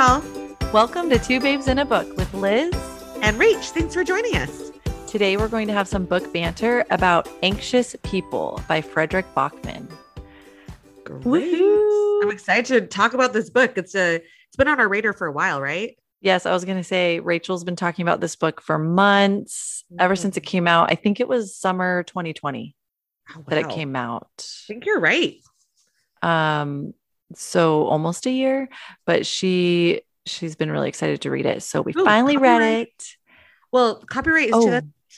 Welcome to Two Babes in a Book with Liz and Rach. Thanks for joining us. Today we're going to have some book banter about Anxious People by Fredrik Backman. Great. I'm excited to talk about this book. It's a it's been on our radar for a while, right? Yes, I was going to say Rachel's been talking about this book for months, mm-hmm. ever since it came out. I think it was summer 2020 oh, wow. that it came out. I think you're right. Um so almost a year, but she she's been really excited to read it. So we Ooh, finally copyright. read it. Well, copyright is oh,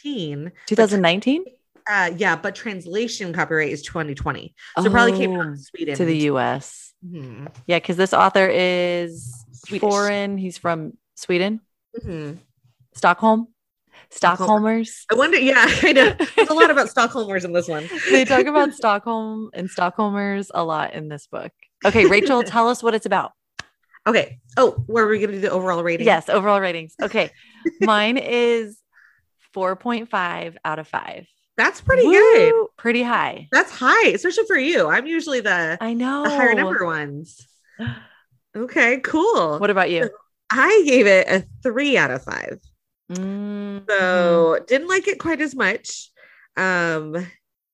2019. 2019? Uh, yeah, but translation copyright is 2020. So oh, probably came from Sweden to the US. Mm-hmm. Yeah, because this author is Swedish. foreign. He's from Sweden, mm-hmm. Stockholm. Stockholmers. I wonder. Yeah, I know. There's a lot about Stockholmers in this one. they talk about Stockholm and Stockholmers a lot in this book. Okay, Rachel, tell us what it's about. Okay. Oh, where are we going to do the overall rating? Yes, overall ratings. Okay. Mine is 4.5 out of 5. That's pretty Woo, good. Pretty high. That's high, especially for you. I'm usually the I know the higher number ones. Okay, cool. What about you? I gave it a three out of 5 mm-hmm. So didn't like it quite as much. Um,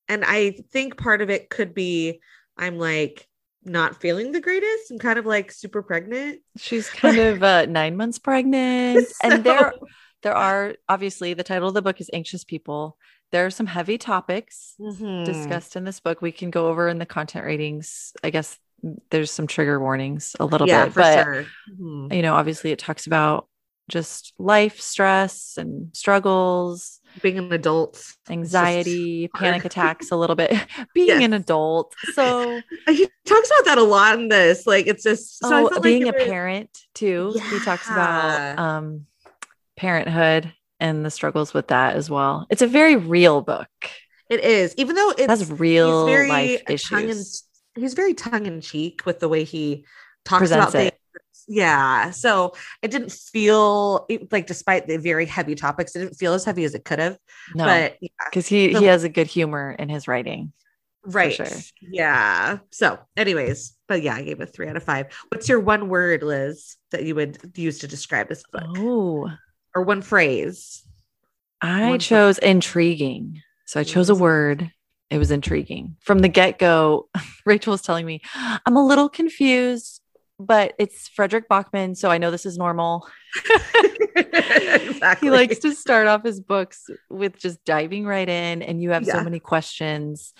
and I think part of it could be I'm like not feeling the greatest. I'm kind of like super pregnant. She's kind of uh, nine months pregnant. so... And there there are obviously the title of the book is Anxious People. There are some heavy topics mm-hmm. discussed in this book. We can go over in the content ratings. I guess there's some trigger warnings a little yeah, bit, but sure. mm-hmm. you know, obviously it talks about just life stress and struggles being an adult anxiety panic attacks a little bit being yes. an adult so he talks about that a lot in this like it's just so oh, being like a was... parent too yeah. he talks about um parenthood and the struggles with that as well it's a very real book it is even though it has real life issues he's very tongue in cheek with the way he talks Presents about it. things. Yeah. So it didn't feel like, despite the very heavy topics, it didn't feel as heavy as it could have. No, but because yeah. he he has a good humor in his writing. Right. Sure. Yeah. So, anyways, but yeah, I gave it three out of five. What's your one word, Liz, that you would use to describe this book? Oh, or one phrase. I one chose phrase. intriguing. So I chose a word it was intriguing from the get go. Rachel was telling me, I'm a little confused, but it's Fredrik Backman, So I know this is normal. exactly. He likes to start off his books with just diving right in, and you have yeah. so many questions.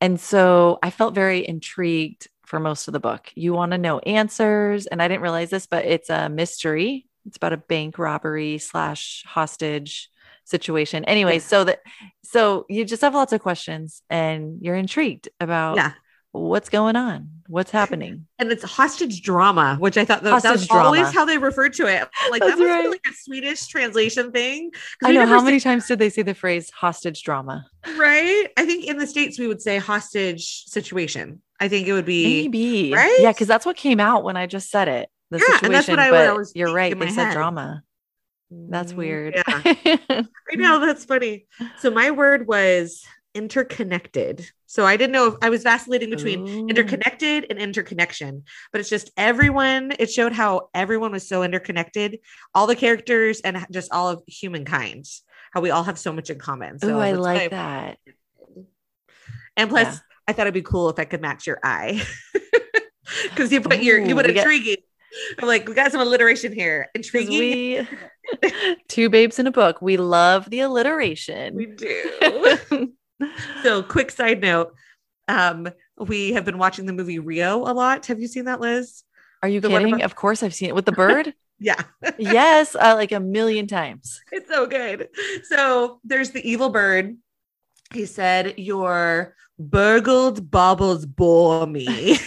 And so I felt very intrigued for most of the book. You want to know answers. And I didn't realize this, but it's a mystery. It's about a bank robbery slash hostage situation. Anyway, so that so you just have lots of questions and you're intrigued about yeah. What's going on, what's happening. And it's hostage drama, which I thought that, that was drama. always how they referred to it. Like that was right. like a Swedish translation thing. I know how many times did they say the phrase hostage drama? Right. I think in the States we would say hostage situation. I think it would be maybe right. Yeah, because that's what came out when I just said it. The yeah, situation, and that's what I, but I was you're right. They said head. drama. That's mm, weird. Yeah. I know that's funny. So my word was interconnected. So I didn't know if I was vacillating between Ooh. interconnected and interconnection, but it's just everyone, it showed how everyone was so interconnected, all the characters and just all of humankind, how we all have so much in common. So Ooh, I like that. And plus, yeah. I thought it'd be cool if I could match your eye. Because you put Ooh, your you put intriguing. I'm like, we got some alliteration here. Intriguing. We, two babes in a book. We love the alliteration. We do. so, quick side note. Um, we have been watching the movie Rio a lot. Have you seen that, Liz? Are you the kidding? About- of course, I've seen it with the bird. yeah. yes, uh, like a million times. It's so good. So there's the evil bird. He said, Your burgled baubles bore me.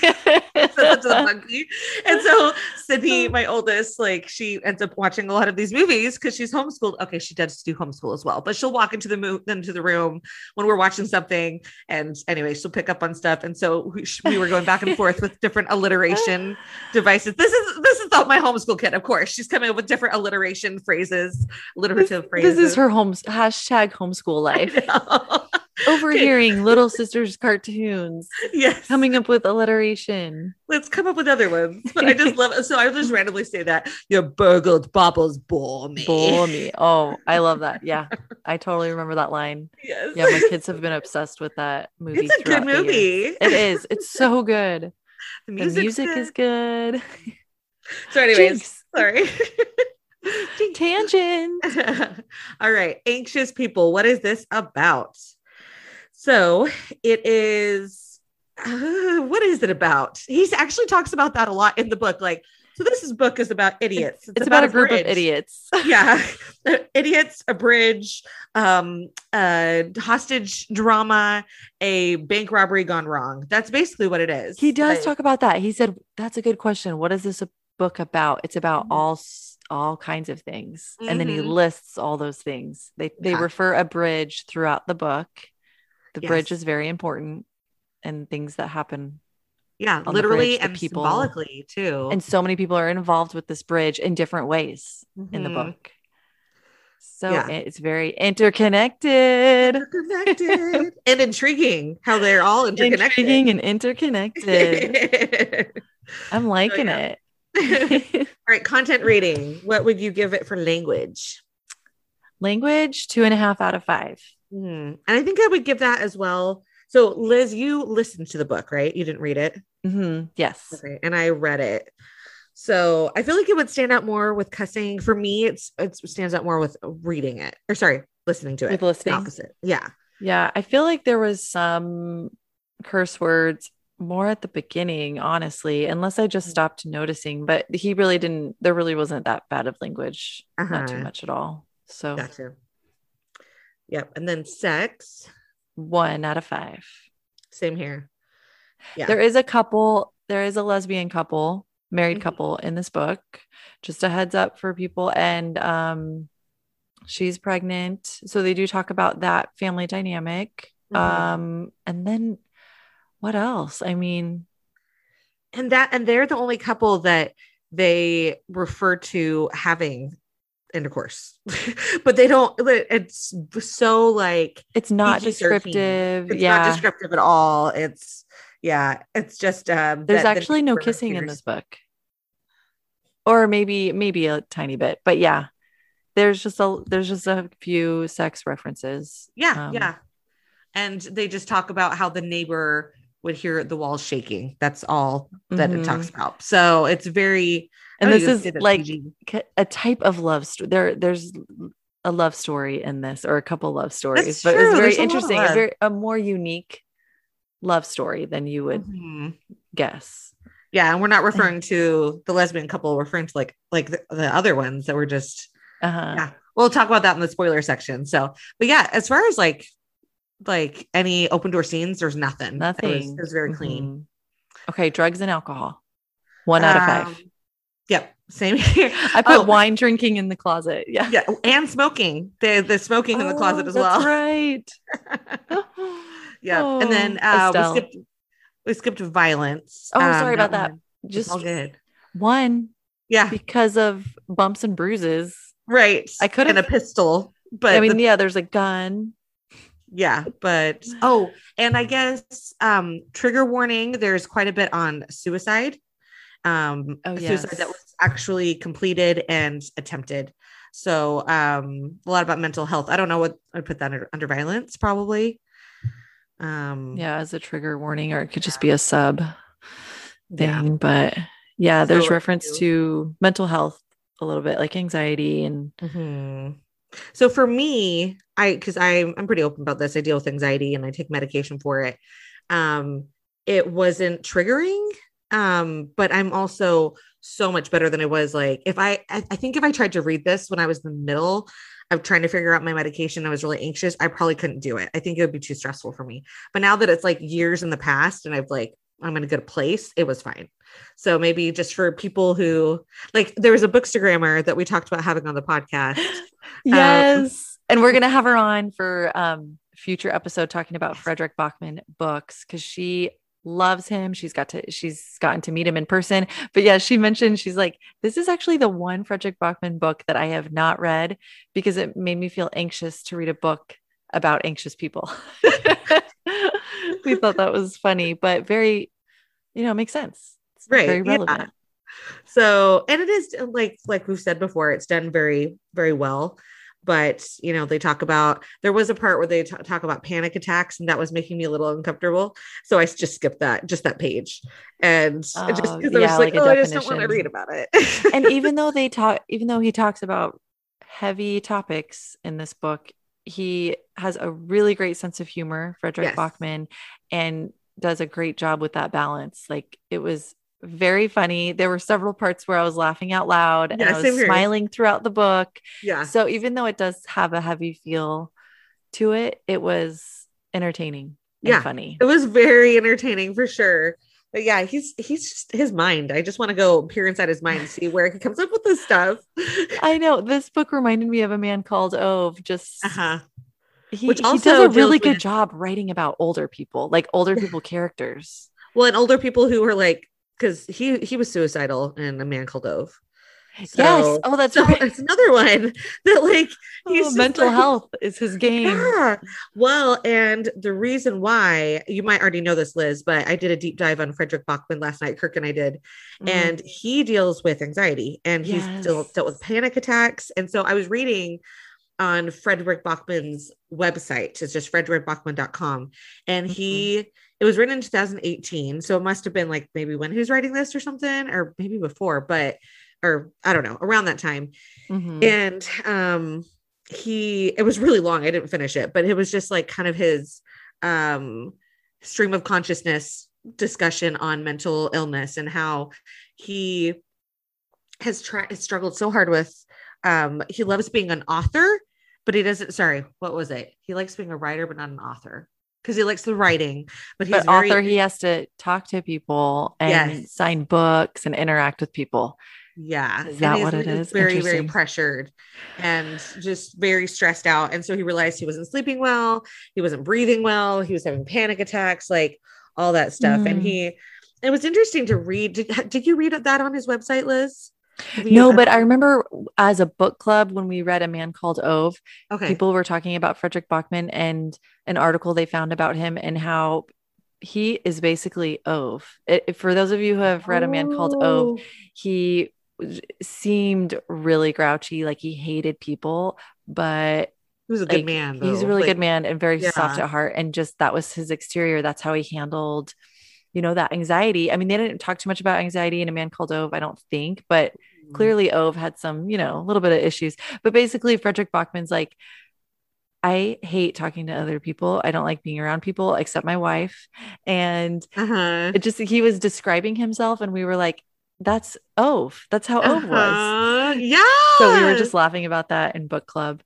monkey. And so Sydney, my oldest, like she ends up watching a lot of these movies because she's homeschooled. Okay, she does do homeschool as well, but she'll walk into the mo- into the room when we're watching something, and anyway, she'll pick up on stuff. And so we, we were going back and forth with different alliteration devices. This is this is the, my homeschool kid, of course. She's coming up with different alliteration phrases, alliterative phrases. This is her home hashtag homeschool life. overhearing little sisters cartoons yes. coming up with alliteration. Let's come up with other ones. But i just love it so i just randomly say that. Your burgled baubles bore me. Bore me. Oh i love that. Yeah i totally remember that line. Yes. Yeah my kids have been obsessed with that movie it's a good movie. It is. It's so good. The, the music is good. So anyways Jinx. sorry. Tangent. All right. Anxious people what is this about so it is uh, what is it about? He actually talks about that a lot in the book like so this is book is about idiots. It's, it's about, about, a group bridge. of idiots. Yeah idiots a bridge um a hostage drama a bank robbery gone wrong. That's basically what it is. He does talk about that. He said that's a good question. What is this book about? It's about Mm-hmm. all all kinds of things. And then he Mhm. lists all those things. They they Yeah. refer a bridge throughout the book the bridge is very important and things that happen yeah literally bridge, and people- symbolically too. and so many people are involved with this bridge in different ways in the Mhm. book. So Yeah. it's very interconnected. Interconnected and intriguing how they're all interconnected. Intriguing and interconnected. I'm liking yeah. it. All right content rating. What would you give it for language? Language two and a half out of five Hmm. and i think i would give that as well so liz you listened to the book right you didn't read it Mhm. yes Okay, and I read it. So I feel like it would stand out more with cussing. For me, it's it stands out more with reading it. Or sorry, listening to it. With listening. opposite. Yeah. Yeah, I feel like there was some curse words more at the beginning, honestly, unless I Mm. just stopped noticing. But he really didn't, there really wasn't that bad of language, not too Uh-huh. much at all. So Gotcha. Yep. And then sex. one out of five. Same here. Yeah. There is a couple, there is a lesbian couple, married Mhm. couple in this book. Just a heads up for people. And um she's pregnant. So they do talk about that family dynamic. Mhm. Um, and then what else? I mean, and that and they're the only couple that they refer to having intercourse. but they don't it's so like it's not PG-13. descriptive. it's yeah. not descriptive at all. It's yeah, it's just um There's that- actually no kissing in this book. Or maybe maybe a tiny bit, but yeah. There's just a there's just a few sex references. Yeah, Um, yeah. And they just talk about how the neighbor would hear the walls shaking. That's all that Mhm. it talks about. So it's very And this is like a type of love story. There there's a love story in this or a couple love stories, That's but true. it's very There's a lot of interesting. A very a more unique love story than you would Mhm. guess. Yeah, and we're not referring to the lesbian couple, we're referring to like like the, the other ones that were just Uh-huh. yeah. We'll talk about that in the spoiler section. So, but yeah, as far as like like any open door scenes, there's nothing. It was, Nothing. it was very clean. Mhm. Okay, drugs and alcohol. One out of five. Um, Yep, same here. I put Oh, wine drinking in the closet. Yeah. Yeah, and smoking. The the smoking in the closet Oh, as that's well. right. yeah, and then Oh, uh, we skipped we skipped violence. Oh, Um, sorry about that. one- Just all good. one Yeah, because of bumps and bruises. right. I could and a pistol, but I mean, the- yeah, there's a gun. yeah, but oh, and I guess um trigger warning. There's quite a bit on suicide. Um, Oh, suicide that was actually completed and attempted. So um, a lot about mental health. I don't know what I'd put that under, under violence, probably. Um, Yeah, as a trigger warning, or it could just be a sub yeah. thing. But yeah, there's So, reference to mental health a little bit, like anxiety and Mhm. So for me, I because I'm I'm pretty open about this. I deal with anxiety and I take medication for it. Um, it wasn't triggering. Um, but I'm also so much better than I was like if I, I I think if I tried to read this when I was in the middle of trying to figure out my medication, I was really anxious. I probably couldn't do it. I think it would be too stressful for me. But now that it's like years in the past and I've like I'm in a good place, it was fine. So maybe just for people who like there was a bookstagrammer that we talked about having on the podcast. yes. and we're gonna have her on for um future episode talking about Fredrik Backman books because she loves him. She's got to she's gotten to meet him in person. But yeah, she mentioned she's like, this is actually the one Fredrik Backman book that I have not read because it made me feel anxious to read a book about anxious people. we thought that was funny, but very, you know, makes sense. It's Right, Very yeah. relevant. So, and it is like like we've said before, it's done very very well. But you know, they talk about there was a part where they t- talk about panic attacks, and that was making me a little uncomfortable. So I just skipped that, just that page, and just Oh, because I was yeah, like, like oh, I just don't want to read about it. and even though they talk, even though he talks about heavy topics in this book, he has a really great sense of humor, Fredrik Yes. Backman, and does a great job with that balance. Like it was very funny. There were several parts where I was laughing out loud and I was smiling throughout the book. yeah, So even though it does have a heavy feel to it, it was entertaining and Yeah. funny. it was very entertaining for sure. But yeah, he's he's just his mind. I just want to go peer inside his mind, and see where he comes up with this stuff. I know this book reminded me of a man called Ove. Just Uh-huh. he, Which he also does a really good with- job writing about older people, like older people characters. Well, and older people who were like, because he he was suicidal in a man called Ove. yes. Oh, that's So right. it's another one that like he's Oh, mental like- health is his game. Yeah. Well, and the reason why you might already know this, Liz, but I did a deep dive on Fredrik Backman last night. Kirk and I did, Mm. and he deals with anxiety and he's still dealt with panic attacks. And so I was reading on Fredrik Backman's website. It's just fredrikbackman.com. And he it was written in 2018. So it must have been like maybe when he was writing this or something, or maybe before, but or I don't know, around that time Mhm. and um he it was really long i didn't finish it but it was just like kind of his um stream of consciousness discussion on mental illness and how he has tried struggled so hard with um he loves being an author but he doesn't sorry what was it he likes being a writer but not an author because he likes the writing but he's But very author, he has to talk to people and Yes. sign books and interact with people. Yeah. Is that what it is? Very, very pressured and just very stressed out. And so he realized he wasn't sleeping well, he wasn't breathing well, he was having panic attacks, like all that stuff. And Mm. he it was interesting to read. Did, did you read that on his website, Liz? No, but I remember as a book club when we read A Man Called Ove, okay. people were talking about Fredrik Backman and an article they found about him and how he is basically Ove. It, for those of you who have read A Man Called Ove, Oh, he seemed really grouchy, like he hated people, but He was a good like, man. he's a really Like, good man and very soft at heart. And just that was his exterior. That's how he handled, you know, that anxiety. I mean, they didn't talk too much about anxiety in A Man Called Ove, I don't think, but Mm-hmm. clearly Ove had some, you know, a little bit of issues. But basically, Fredrik Backman's like, I hate talking to other people. I don't like being around people except my wife. And Uh-huh. it just, he was describing himself, and we were like, that's Ove. That's how Ove was. Uh-huh. Yeah. So we were just laughing about that in book club.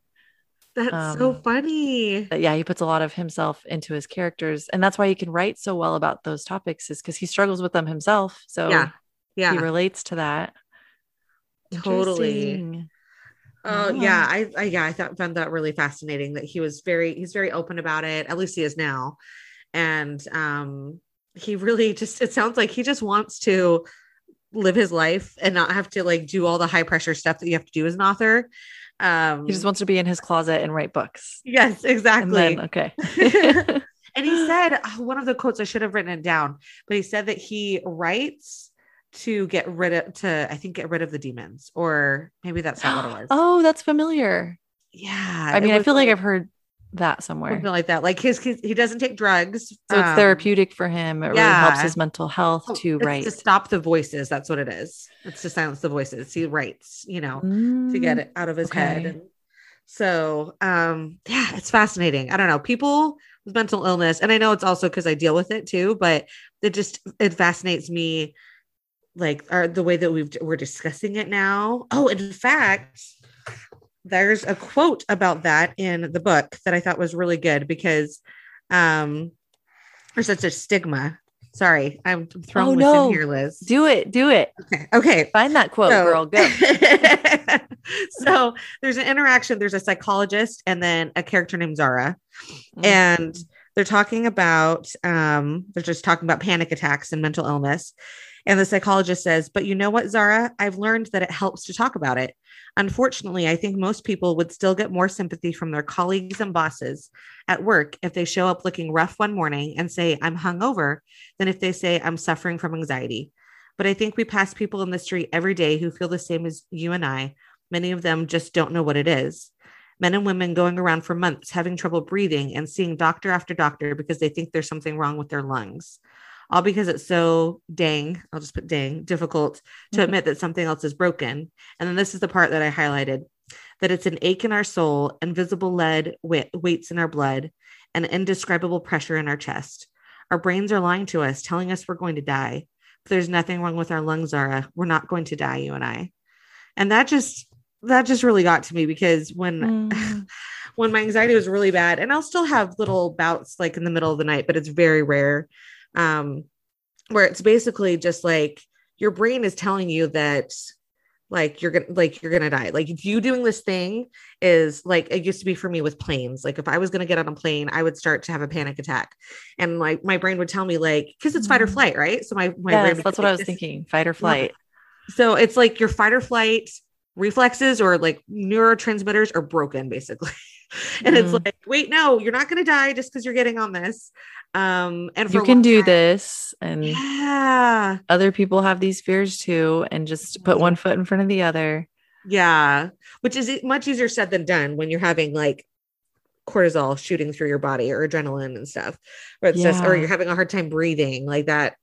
That's so um, funny. But yeah, he puts a lot of himself into his characters. And that's why he can write so well about those topics, is because he struggles with them himself. So Yeah. Yeah. he relates to that. Totally. Oh Yeah. yeah, I, I yeah, I thought found that really fascinating that he was very he's very open about it. At least he is now, and um, he really just it sounds like he just wants to live his life and not have to like do all the high pressure stuff that you have to do as an author. Um, He just wants to be in his closet and write books. yes, And exactly. then, okay. and he said oh, one of the quotes I should have written it down, but he said that he writes to get rid of to I think get rid of the demons, or maybe that's not what it was. oh, that's familiar. yeah. I mean, I feel like I've heard that somewhere. something like that. Like his, his he doesn't take drugs, So it's um, therapeutic for him. It really helps his mental health oh, to it's write. to stop the voices. That's what it is. It's to silence the voices. He writes, you know, to get Mm, it out of his head. And so, um, yeah, it's fascinating. I don't know people with mental illness, and I know it's also because I deal with it too. But it just it fascinates me, like our the way that we've we're discussing it now. Oh, in fact, there's a quote about that in the book that I thought was really good because um there's such a stigma. Sorry, I'm throwing Oh, this no. in here, Liz. Do it. Do it. Okay. Okay. Find that quote, So- girl. Go. so there's an interaction. There's a psychologist and then a character named Zara. Mm. And they're talking about um, they're just talking about panic attacks and mental illness. And the psychologist says, But you know what, Zara? I've learned that it helps to talk about it. Unfortunately, I think most people would still get more sympathy from their colleagues and bosses at work if they show up looking rough one morning and say, I'm hungover, than if they say, I'm suffering from anxiety. But I think we pass people in the street every day who feel the same as you and I. Many of them just don't know what it is men and women going around for months having trouble breathing and seeing doctor after doctor because they think there's something wrong with their lungs. All because it's so dang, I'll just put dang, difficult to mm-hmm. admit that something else is broken. And then this is the part that I highlighted that it's an ache in our soul, invisible lead weights in our blood, and indescribable pressure in our chest. Our brains are lying to us, telling us we're going to die. But there's nothing wrong with our lungs, Zara. We're not going to die, you and I. And that just that just really got to me because when mm. when my anxiety was really bad and I'll still have little bouts like in the middle of the night but it's very rare um where it's basically just like your brain is telling you that like you're gonna like you're gonna die. Like you doing this thing is like it used to be for me with planes. Like if i was gonna get on a plane i would start to have a panic attack. And like my brain would tell me like because it's fight or mm. flight right? So my, my yes, that's what i was thinking fight or flight. So it's like your fight or flight reflexes or like neurotransmitters are broken basically. And mm. it's like wait no you're not to die just because you're getting on this um and you can do time, this and yeah. other people have these fears too and just put one foot in front of the other. Yeah which is much easier said than done when you're having like cortisol shooting through your body or adrenaline and stuff or it's yeah. just or you're having a hard time breathing like that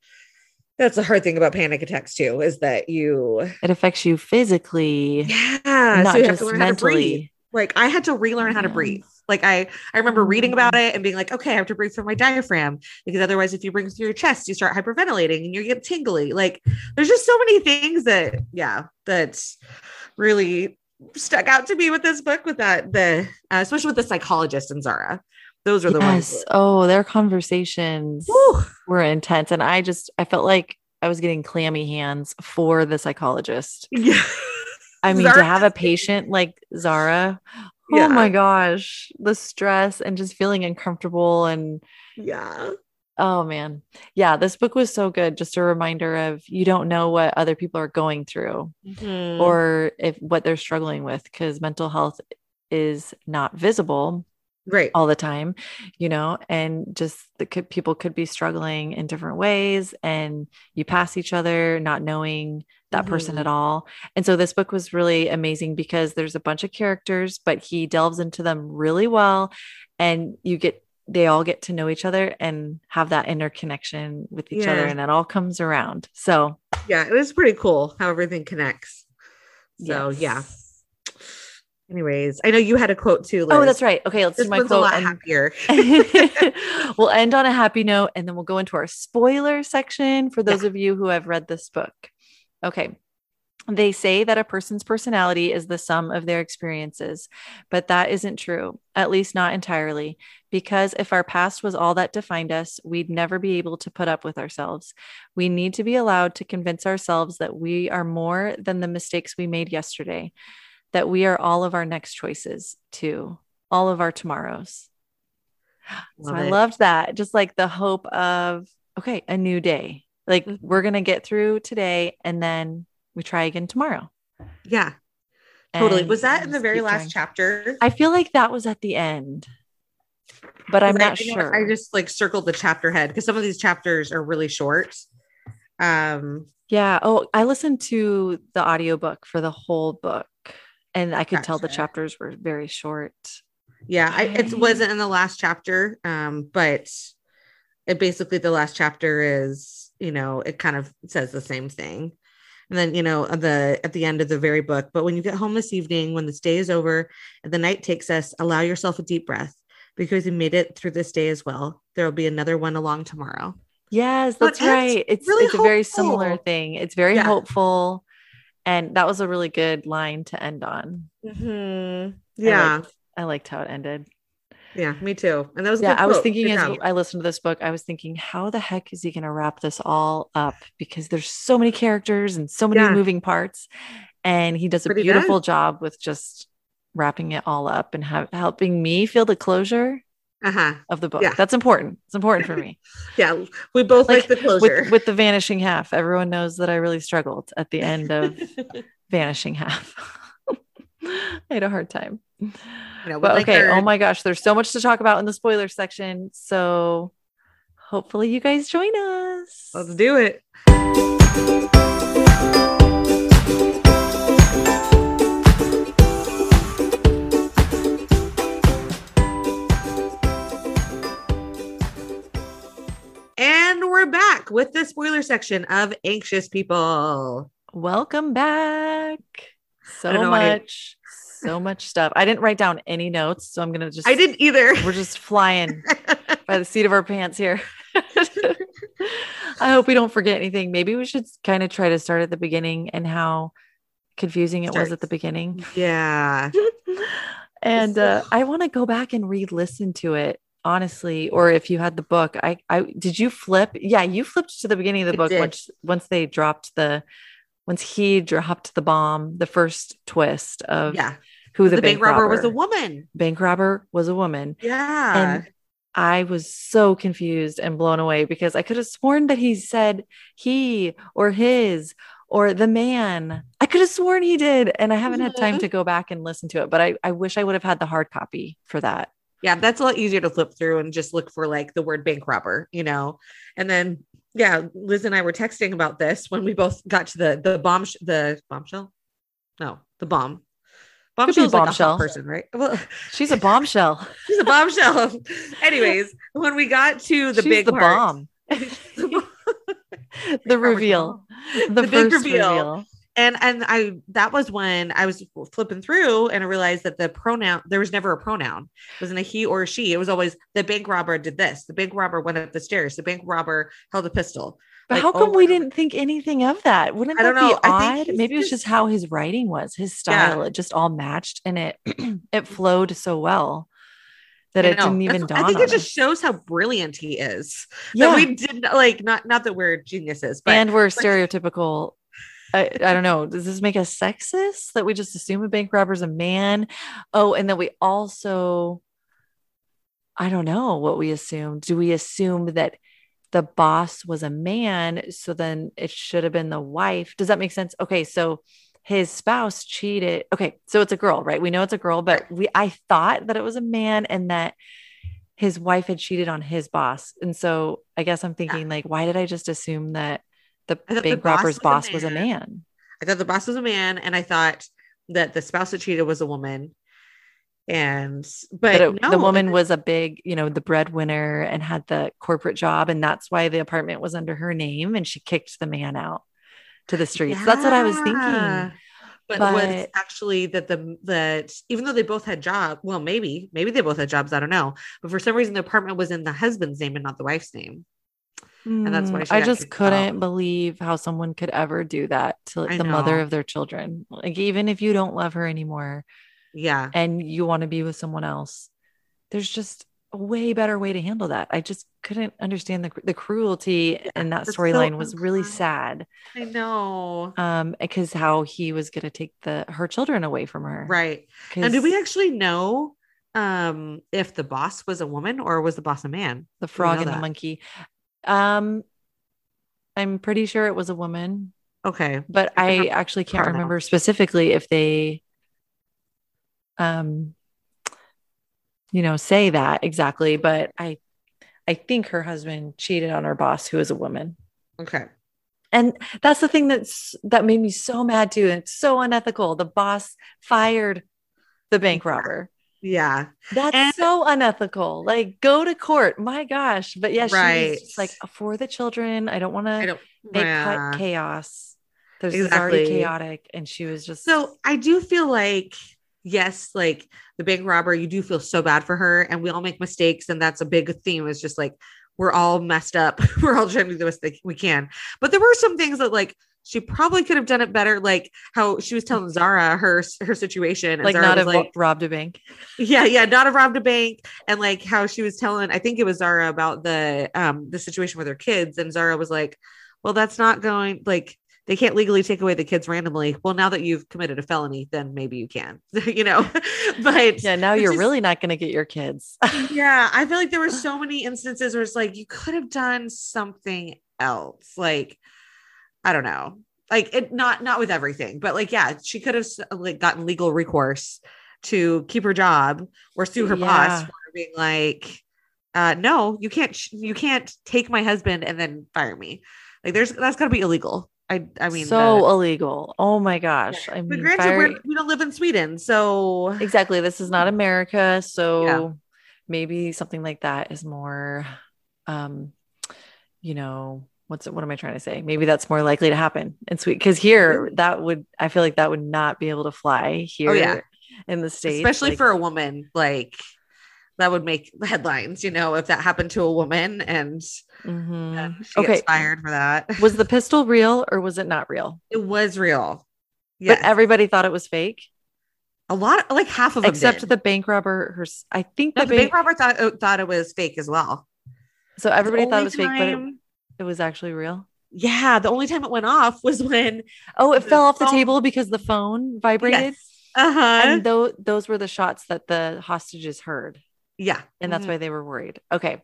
that's the hard thing about panic attacks too is that you it affects you physically yeah not so you have to learn mentally. how to breathe. Like i had to relearn how to breathe like i i remember reading mm. about it and being like okay i have to breathe through my diaphragm because otherwise if you breathe through your chest you start hyperventilating and you get tingly like there's just so many things that yeah that's really stuck out to me with this book with that the uh, especially with the psychologist and zara those are the yes. ones. Oh, their conversations Woo. were intense. And I just, I felt like I was getting clammy hands for the psychologist. Yeah. I mean, Zara. to have a patient like Zara, oh yeah. my gosh, the stress and just feeling uncomfortable. And yeah. Oh man. Yeah, this book was so good. Just a reminder of you don't know what other people are going through mm-hmm. or if what they're struggling with because mental health is not visible right all the time you know and just the could, people could be struggling in different ways and you pass each other not knowing that mm-hmm. person at all and so this book was really amazing because there's a bunch of characters but he delves into them really well and you get they all get to know each other and have that interconnection with each yeah. other and it all comes around so yeah it was pretty cool how everything connects so yes. yeah Anyways, I know you had a quote too. Oh, Liz. Oh, that's right. Okay, let's this do my quote. A lot and... happier. we'll end on a happy note, and then we'll go into our spoiler section for those yeah. of you who have read this book. Okay. They say that a person's personality is the sum of their experiences, but that isn't true, at least not entirely. Because if our past was all that defined us, we'd never be able to put up with ourselves. We need to be allowed to convince ourselves that we are more than the mistakes we made yesterday that we are all of our next choices too, all of our tomorrows. Love so I loved that. Just like the hope of, okay, a new day. Like mm-hmm. we're going to get through today and then we try again tomorrow. Yeah. Totally. And was that in the very last chapter? I feel like that was at the end, but I'm not I, sure. I just like circled the chapter head because some of these chapters are really short. Um, yeah. Oh, I listened to the audiobook for the whole book and I could gotcha. tell the chapters were very short. Yeah, I, it wasn't in the last chapter, um, but it basically the last chapter is you know it kind of says the same thing, and then you know the at the end of the very book. But when you get home this evening, when this day is over and the night takes us, allow yourself a deep breath because you made it through this day as well. There will be another one along tomorrow. Yes, that's but right. It's really it's a very similar thing. It's very yeah. hopeful and that was a really good line to end on. Mm-hmm. Yeah, I liked, I liked, how it ended. Yeah, me too. And that was yeah. I was thinking good as job. I listened to this book, I was thinking, how the heck is he going to wrap this all up? Because there's so many characters and so many yeah. moving parts, and he does a Pretty beautiful job with just wrapping it all up and ha- helping me feel the closure. Uh-huh. of the book. Yeah. That's important. It's important for me. Yeah, we both like, Like, the closure. with with the vanishing half, everyone knows that I really struggled at the end of vanishing half. I had a hard time. You know, we But okay, oh my gosh, there's so much to talk about in the spoiler section. So hopefully you guys join us. Let's do it. We're back with the spoiler section of Anxious People. Welcome back. So don't know why- much, so much stuff. I didn't write down any notes, so I'm gonna just I didn't either. we're just flying by the seat of our pants here. I hope we don't forget anything. Maybe we should kind of try to start at the beginning and how confusing it was at the beginning. yeah. and uh, I want to go back and re-listen to it honestly or if you had the book I I did you flip yeah you flipped to the beginning of the book once once they dropped the once he dropped the bomb the first twist of Yeah. who The, the, bank, robber, was a woman. bank robber was a woman Yeah. and I was so confused and blown away because I could have sworn that he said he or his or the man. I could have sworn he did. And I haven't had time Mhm. to go back and listen to it, but I, I wish I would have had the hard copy for that. Yeah, that's a lot easier to flip through and just look for like the word bank robber, you know. And then yeah, Liz and I were texting about this when we both got to the the bomb sh- the bombshell. No, the bomb. Could be Bombshell's like a bombshell. person, right? Well, She's a bombshell. she's a bombshell. Anyways, when we got to the She's big the part- bomb. the reveal. The, The big reveal. reveal. And and I that was when I was flipping through and I realized that the pronoun there was never a pronoun. It wasn't a he or a she. It was always the bank robber did this. The bank robber went up the stairs. The bank robber held a pistol. But Like, how come over we didn't think anything of that? Wouldn't that be know. I think odd? Maybe it was just- how his writing was, his Yeah. style. It just all matched and it it flowed so well that I it know. didn't even That's- dawn I think it just shows how brilliant he is. Yeah. That we did not like not not that we're geniuses, but and we're stereotypical. I, I don't know. Does this make us sexist that we just assume a bank robber's a man? Oh, and then we also, I don't know what we assume. Do we assume that the boss was a man? So then it should have been the wife. Does that make sense? Okay. So his spouse cheated. Okay. So it's a girl, right? We know it's a girl, but we, I thought that it was a man and that his wife had cheated on his boss. And so I guess I'm thinking, like, why did I just assume that the thought the bank boss robber's was a boss was a man. I thought the boss was a man, and I thought that the spouse that cheated was a woman. And but, But it- no, the woman was a big, you know, the breadwinner and had the corporate job. And that's why the apartment was under her name and she kicked the man out to the streets. That's what I was thinking. But, But- what's actually that the that even though they both had job, well, maybe maybe they both had jobs. I don't know. But for some reason, the apartment was in the husband's name and not the wife's name. And that's why Mm, she I just couldn't out. believe how someone could ever do that to I the mother of their children. Like, even if you don't love her anymore Yeah, and you want to be with someone else, there's just a way better way to handle that. I just couldn't understand the, the cruelty in that that's so storyline was really sad. I know. Um, because how he was going to take the her children away from her. Right. And do we actually know um if the boss was a woman or was the boss a man? the frog know and the monkey? Um, I'm pretty sure it was a woman, Okay. but I actually can't remember specifically if they, um, you know, say that exactly. But I, I think her husband cheated on her boss, who is a woman. Okay. And that's the thing that's that made me so mad too. And it's so unethical. The boss fired the bank robber. Yeah. That's And- so unethical. Like, go to court. My gosh. But yeah, Right. was like for the children. I don't want to make yeah. chaos. There's it's already chaotic, and she was just So I do feel like, yes, like the bank robber, you do feel so bad for her, and we all make mistakes, and that's a big theme. Is just like we're all messed up. we're all trying to do the best that we can, but there were some things that like she probably could have done it better, like how she was telling Zara her her situation, and like Zara not have like, robbed a bank. yeah, yeah, not have robbed a bank, and like how she was telling, I think it was Zara about the um the situation with her kids, and Zara was like, well, that's not going like they can't legally take away the kids randomly. Well, now that you've committed a felony, then maybe you can, you know. but yeah, now you're just, really not going to get your kids. yeah, I feel like there were so many instances where it's like you could have done something else. Like, I don't know, like it not not with everything, but like yeah, she could have like gotten legal recourse to keep her job or sue her yeah. boss for being like, uh, no, you can't you can't take my husband and then fire me. Like there's that's got to be illegal. I I mean so the, illegal. Oh my gosh. Yeah. I mean, but granted, fire... we don't live in Sweden, so exactly. This is not America, so yeah. maybe something like that is more, um, you know, what's what am I trying to say? Maybe that's more likely to happen in Sweden because here that would I feel like that would not be able to fly here. Oh, yeah. In the states, especially like, for a woman, like that would make headlines, you know, if that happened to a woman and mm-hmm. uh, she okay. gets fired for that. Was the pistol real or was it not real? It was real. Yes. But everybody thought it was fake. A lot, like half of except did. the bank robber. Her, I think no, the, bank, bank, robber thought thought it was fake as well. So everybody thought it was time, fake, but it, it, was actually real. Yeah, the only time it went off was when oh, it fell off the table because the phone vibrated. Yes. Uh huh. And those those were the shots that the hostages heard. Yeah. And that's mm-hmm. why they were worried. Okay.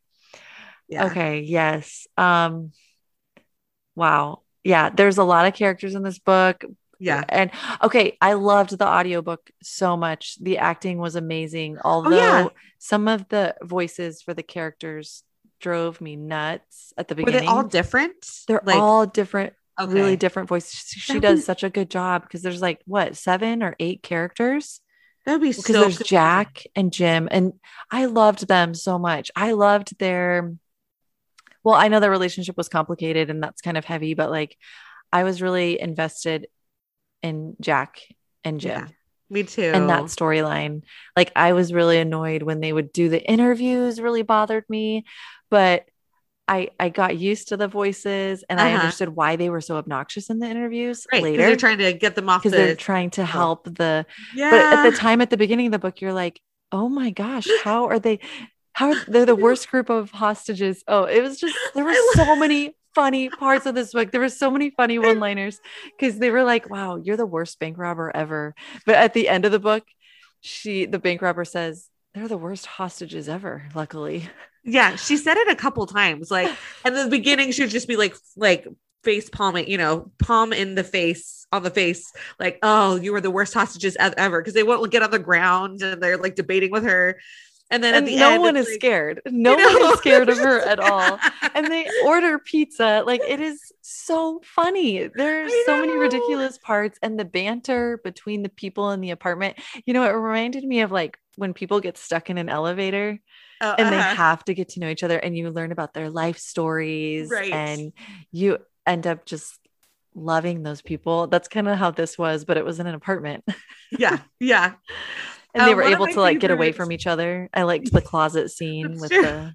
Yeah. Okay. Yes. Um, wow. Yeah. There's a lot of characters in this book. Yeah. And okay, I loved the audiobook so much. The acting was amazing. Although oh, yeah. some of the voices for the characters drove me nuts at the beginning. Were they all different? They're like, all different, okay. really different voices. She, does such a good job because there's like what seven or eight characters. That would be because so there's. Jack and Jim, and I loved them so much. I loved their. Well, I know their relationship was complicated and that's kind of heavy, but like, I was really invested in Jack and Jim. Yeah, me too. And that storyline. Like, I was really annoyed when they would do the interviews. Really bothered me, but I I got used to the voices and uh-huh. I understood why they were so obnoxious in the interviews right, later. They're trying to get them off because the- they're trying to help the. Yeah. But at the time, at the beginning of the book, you're like, oh my gosh, how are they? How are, they're the worst group of hostages. Oh, it was just there were so many funny parts of this book. There were so many funny one-liners because they were like, "Wow, you're the worst bank robber ever." But at the end of the book, she the bank robber says, "They're the worst hostages ever." Luckily. Yeah, she said it a couple times. Like, and the beginning, she would just be like, like face palming, you know, palm in the face on the face, like, oh, you were the worst hostages ever. Cause they won't get on the ground and they're like debating with her. And then and at the no end, one is like, scared. No one know? is scared of her at all. And they order pizza. Like it is so funny. There's so many ridiculous parts and the banter between the people in the apartment. You know, it reminded me of like when people get stuck in an elevator oh, and uh-huh. they have to get to know each other and you learn about their life stories right. and you end up just loving those people. That's kind of how this was, but it was in an apartment. yeah. Yeah. And they um, were able to like get away from each other. I liked the closet scene with true. the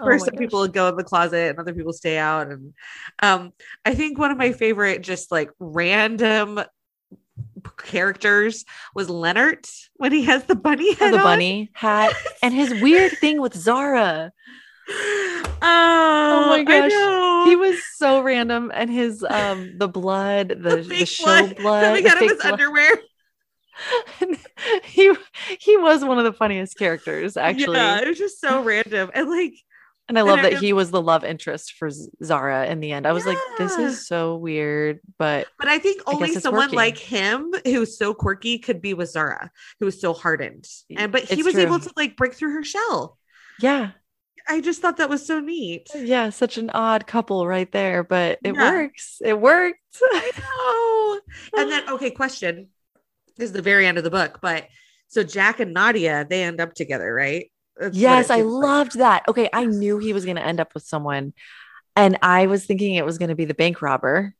where oh some gosh. people go in the closet and other people stay out. And um, I think one of my favorite, just like random characters was Leonard when he has the bunny oh, hat. Oh, the on. bunny hat and his weird thing with Zara. Oh, oh my gosh. He was so random. And his um the blood, the, the, the show blood, blood coming out of his blood. underwear. He he was one of the funniest characters, actually. Yeah, it was just so random. And like and I love and that I, he was the love interest for Zara in the end. I was yeah. like, this is so weird, but but I think only I someone working. like him who's so quirky could be with Zara, who was so hardened. And but he it's was true. able to like break through her shell. Yeah. I just thought that was so neat. Yeah, such an odd couple right there, but it yeah. works. It worked. I know. And then okay, question. This is the very end of the book, but so Jack and Nadia, they end up together, right? That's yes, I loved that. Okay, I knew he was going to end up with someone, and I was thinking it was going to be the bank robber.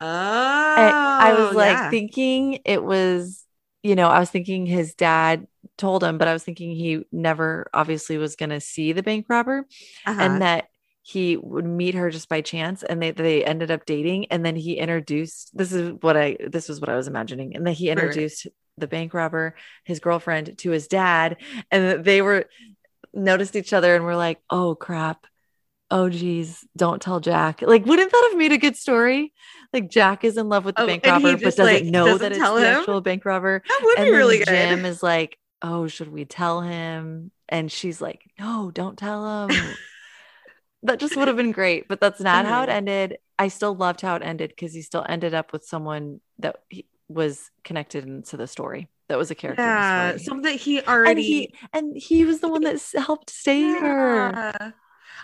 Oh, I was like yeah. thinking it was, you know, I was thinking his dad told him, but I was thinking he never obviously was going to see the bank robber, uh-huh. and that he would meet her just by chance and they they ended up dating and then he introduced this is what I this was what I was imagining and then he introduced right the bank robber, his girlfriend, to his dad, and they were noticed each other and were like, "Oh crap, oh geez, don't tell Jack. Like, wouldn't that have made a good story? Like Jack is in love with the Oh, bank robber, but doesn't like, know doesn't that it's tell the actual bank robber. That would and be really good. Jim is like, oh, should we tell him? And she's like, no, don't tell him. That just would have been great, but that's not how it ended. I still loved how it ended because he still ended up with someone that he was connected into the story. That was a character. yeah, in the story. something that he and already. he and he was the one that helped save her.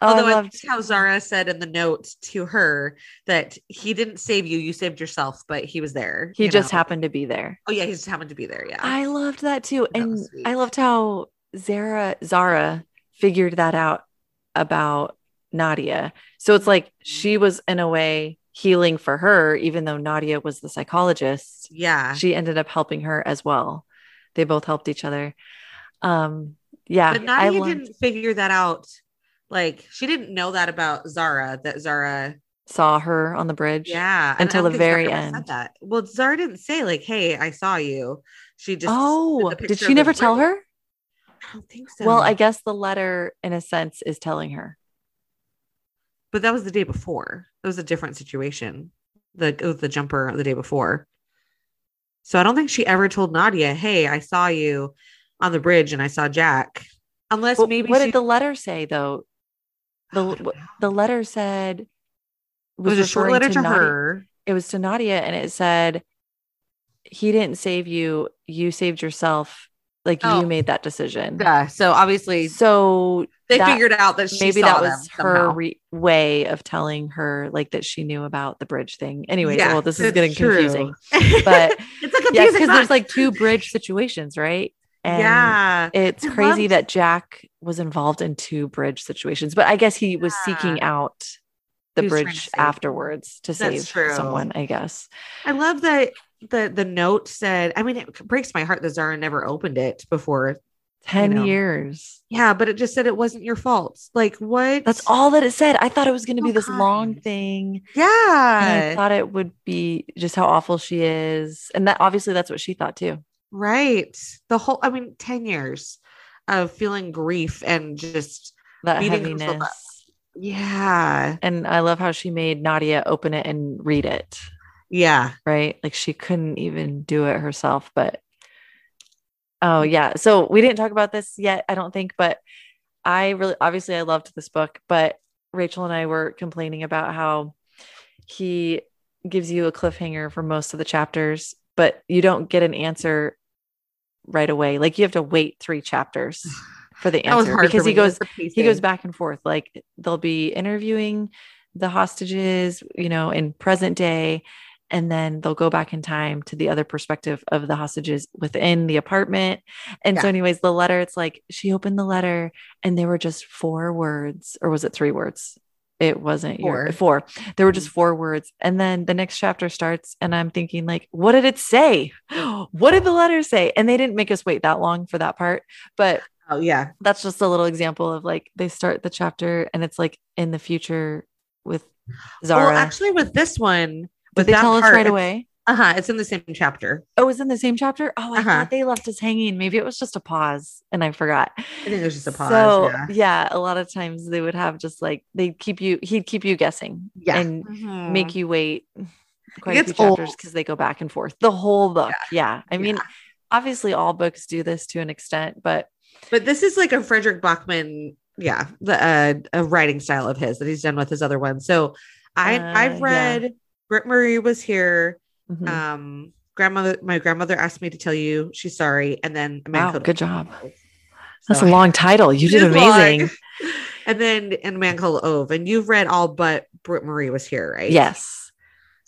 Oh, Although I I loved loved how Zara said in the note to her that he didn't save you, you saved yourself, but he was there. he just know? happened to be there. Oh yeah, he just happened to be there. Yeah. I loved that too. That and. I loved how Zara Zara figured that out about Nadia. So it's like she was in a way healing for her, even though Nadia was the psychologist. yeah. She ended up helping her as well. They both helped each other. Um, yeah, but I Nadia loved, didn't figure that out. Like she didn't know that about Zara. That Zara. saw her on the bridge. Yeah. Until the Zara very said end. That. Well, Zara didn't say like, "Hey, I saw you." She just. Oh, did she never tell her? I don't think so. Well, I guess the letter, in a sense, is telling her. But that was the day before. That was a different situation. The it was the jumper the day before. So I don't think she ever told Nadia, "Hey, I saw you on the bridge and I saw Jack." Unless Well, maybe what she did the letter say though? The I don't know. the letter said it was a short letter to, Nadia- her. It was to Nadia, and it said, "He didn't save you. You saved yourself. Like Oh. you made that decision." Yeah. So obviously So they that- figured out that she maybe that was her re- way of telling her like that she knew about the bridge thing. Anyways, Yeah, well, this is getting true. confusing, but it's yeah, because there's like two bridge situations, right? And yeah. it's I crazy loved- that Jack was involved in two bridge situations, but I guess he was seeking out the He was trying to bridge afterwards to That's save true. someone, I guess. I love that the the note said. I mean, it breaks my heart that Zara never opened it before. 10 know. years. Yeah, but it just said it wasn't your fault. Like what? That's all that it said. I thought it was going to So be oh, this long kind. thing. And I thought it would be just how awful she is. And that obviously that's what she thought too. Right. The whole. I mean, ten years of feeling grief and just That heaviness. yeah, And I love how she made Nadia open it and read it, yeah. right? Like she couldn't even do it herself. But oh, mm. yeah. So we didn't talk about this yet, I don't think, but I really, obviously, I loved this book, but Rachel and I were complaining about how he gives you a cliffhanger for most of the chapters, but you don't get an answer right away. Like you have to wait three chapters for the answer because for he me. It was goes he goes back and forth like they'll be interviewing the hostages you know in present day and then they'll go back in time to the other perspective of the hostages within the apartment. And so anyways the letter it's like she opened the letter and there were just four words or was it three words? It wasn't your Four. four. There were just mm-hmm. four words. And then the next chapter starts and i'm thinking like what did it say? What did the letter say? And they didn't make us wait that long for that part but Oh yeah. that's just a little example of like they start the chapter and it's like in the future with Zara. Well, actually, with this one, Did with they that tell us right away? Uh-huh. It's in the same chapter. Oh, it was in the same chapter. Oh, I Uh-huh. thought they left us hanging. Maybe it was just a pause and I forgot. I think it was just a pause. So yeah. yeah, a lot of times they would have just like they'd keep you, he'd keep you guessing Yeah. and Mhm. make you wait quite a few gets chapters old. because they go back and forth the whole book. Yeah. I mean, Yeah. obviously all books do this to an extent, but But this is like a Fredrik Backman, yeah, the uh, a writing style of his that he's done with his other ones. So I Uh, I've yeah. read Britt Marie was here. mhm. Um, grandmother, my grandmother asked me to tell you she's sorry, and then a man wow, good job. That's So- a long title. You did long. amazing. and then and a man called Ove, and you've read all but Britt Marie was here, right? Yes.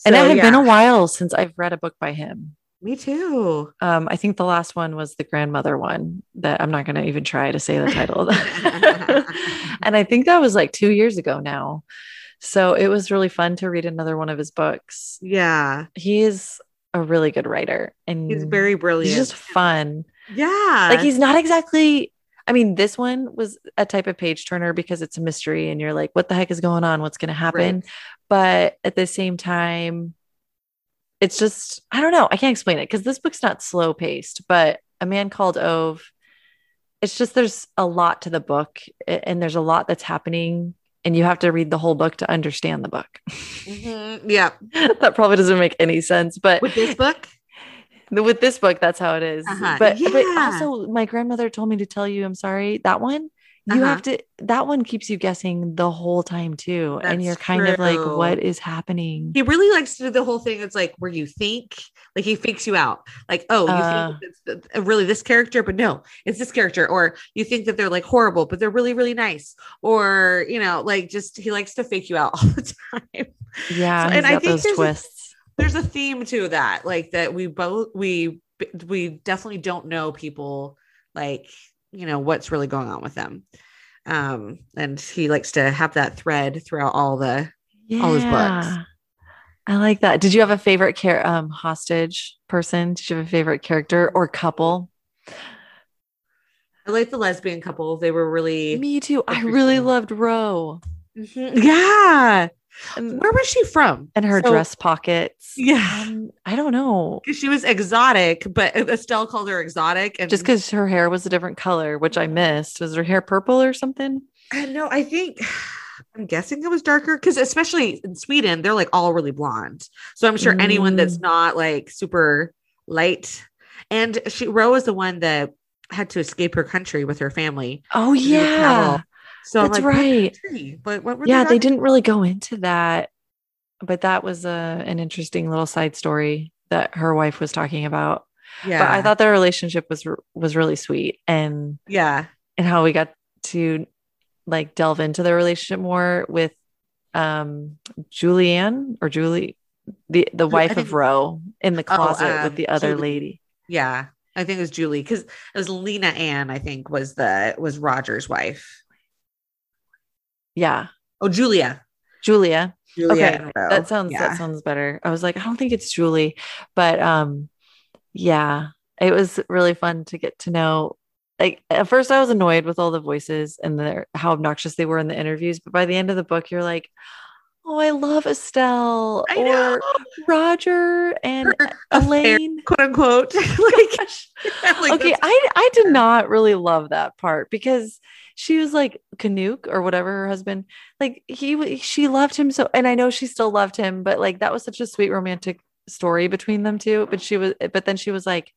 and it So, had been a while since I've read a book by him. Me too. Um, I think the last one was the grandmother one that I'm not going to even try to say the title of that. and I think that was like two years ago now. So it was really fun to read another one of his books. Yeah, He is a really good writer and he's very brilliant. he's just fun. yeah, Like he's not exactly I mean, this one was a type of page turner because it's a mystery and you're like, what the heck is going on? What's going to happen? Right. But at the same time, it's just, I don't know. I can't explain it because this book's not slow paced, but A Man Called Ove, it's just there's a lot to the book and there's a lot that's happening and you have to read the whole book to understand the book. Mhm. Yeah. that probably doesn't make any sense, but With this book, with this book, that's how it is. Uh-huh. But but also, my grandmother told me to tell you, I'm sorry. That one, you Uh-huh. have to. That one keeps you guessing the whole time too, and you're kind of like, what is happening? he really likes to do the whole thing. It's like where you think, like he fakes you out. Like, oh, you Uh. think it's really this character, but no, it's this character. Or you think that they're like horrible, but they're really, really nice. Or, you know, like just he likes to fake you out all the time. Yeah, So- and I think those there's a- twists. There's a theme to that, like that we both we we definitely don't know people like you know what's really going on with them. Um, and he likes to have that thread throughout all the all his books. I like that. Did you have a favorite care um hostage person? Did you have a favorite character or couple? I like the lesbian couple. They were really Me too. I really loved Ro Mhm. yeah. Where was she from? and her So- dress pockets. Yeah. Um, I don't know. She was exotic, but Estelle called her exotic. And Just because her hair was a different color, which I missed. Was her hair purple or something? I know, I think I'm guessing it was darker because especially in Sweden, they're like all really blonde. So I'm sure anyone that's Mm. not like super light. And she Ro was the one that had to escape her country with her family. Oh yeah. So that's like, right. But what were Yeah, they not- didn't really go into that, but that was a an interesting little side story that her wife was talking about. Yeah. But I thought their relationship was was really sweet, and yeah. and how we got to like delve into their relationship more with um Julianne or Julie, the the wife think- of Ro in the Oh, closet with um, the other Julie. lady. Yeah. I think it was Julie because it was Lena Ann, I think, was the was Roger's wife. Yeah, Oh, Julia. Julia. Julia okay, that sounds yeah. that sounds better. I was like, I don't think it's Julie, but um, yeah, it was really fun to get to know. Like at first, I was annoyed with all the voices and their how obnoxious they were in the interviews, but by the end of the book, you're like, oh, I love Estelle I or know. Roger and Her affair, Elaine. quote unquote. like, Gosh. like okay, I I did not really love that part because she was like Canuck or whatever her husband like he she loved him so and I know she still loved him but like that was such a sweet romantic story between them two but she was but then she was like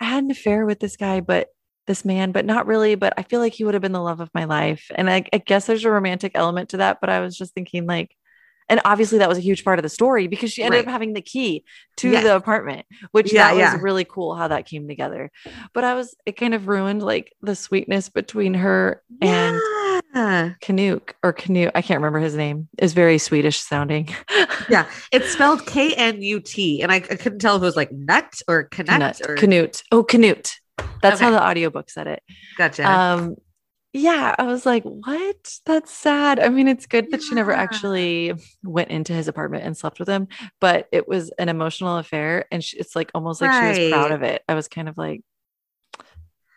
I had an affair with this guy but this man but not really but I feel like he would have been the love of my life. And I, I guess there's a romantic element to that but I was just thinking like and obviously that was a huge part of the story because she ended Right. up having the key to the apartment which Yeah, that yeah. was really cool how that came together but I was it kind of ruined like the sweetness between her and. Canuck or Canute. I can't remember his name. Is very Swedish sounding. Yeah. It's spelled K N U T. And I, I couldn't tell if it was like nut or Canute. connect or Canute. Oh, Canute. That's how the audiobook said it. gotcha. Um yeah, I was like, what? That's sad. I mean, it's good that she never actually went into his apartment and slept with him, but it was an emotional affair. And she, it's like almost like she was proud of it. I was kind of like,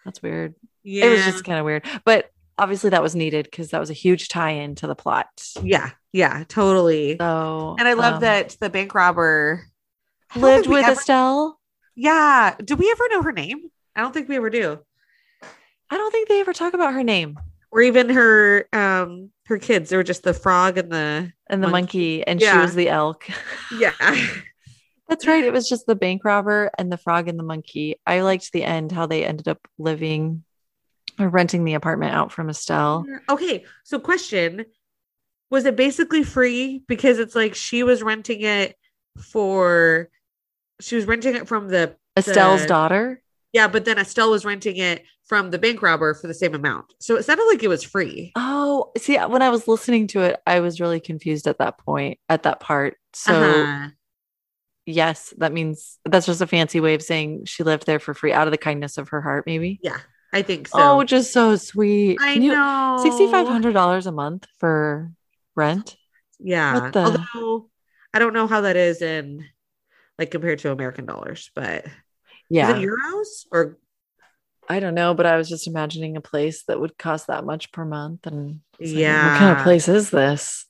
that's weird. yeah. It was just kind of weird. But obviously that was needed because that was a huge tie in to the plot. yeah. Yeah. Totally. So, and I love um, that the bank robber lived with ever- Estelle. Yeah. Do we ever know her name? I don't think we ever do. I don't think they ever talk about her name Or even her um her kids. They were just the frog and the and the Monkey. monkey, and she was the elk. yeah. That's right. It was just the bank robber and the frog and the monkey. I liked the end, how they ended up living or renting the apartment out from Estelle. Okay, so question was it basically free because it's like she was renting it for she was renting it from the Estelle's The- daughter. yeah, but then Estelle was renting it from the bank robber for the same amount. So it sounded like it was free. Oh, see, when I was listening to it, I was really confused at that point, at that part. So, Uh-huh. yes, that means that's just a fancy way of saying she lived there for free out of the kindness of her heart, maybe. yeah, I think so. Oh, just so sweet. I you- know. $6,500 a month for rent. Yeah. Although I don't know how that is in like compared to American dollars, but Yeah. is euros or I don't know, but I was just imagining a place that would cost that much per month. And like, what kind of place is this?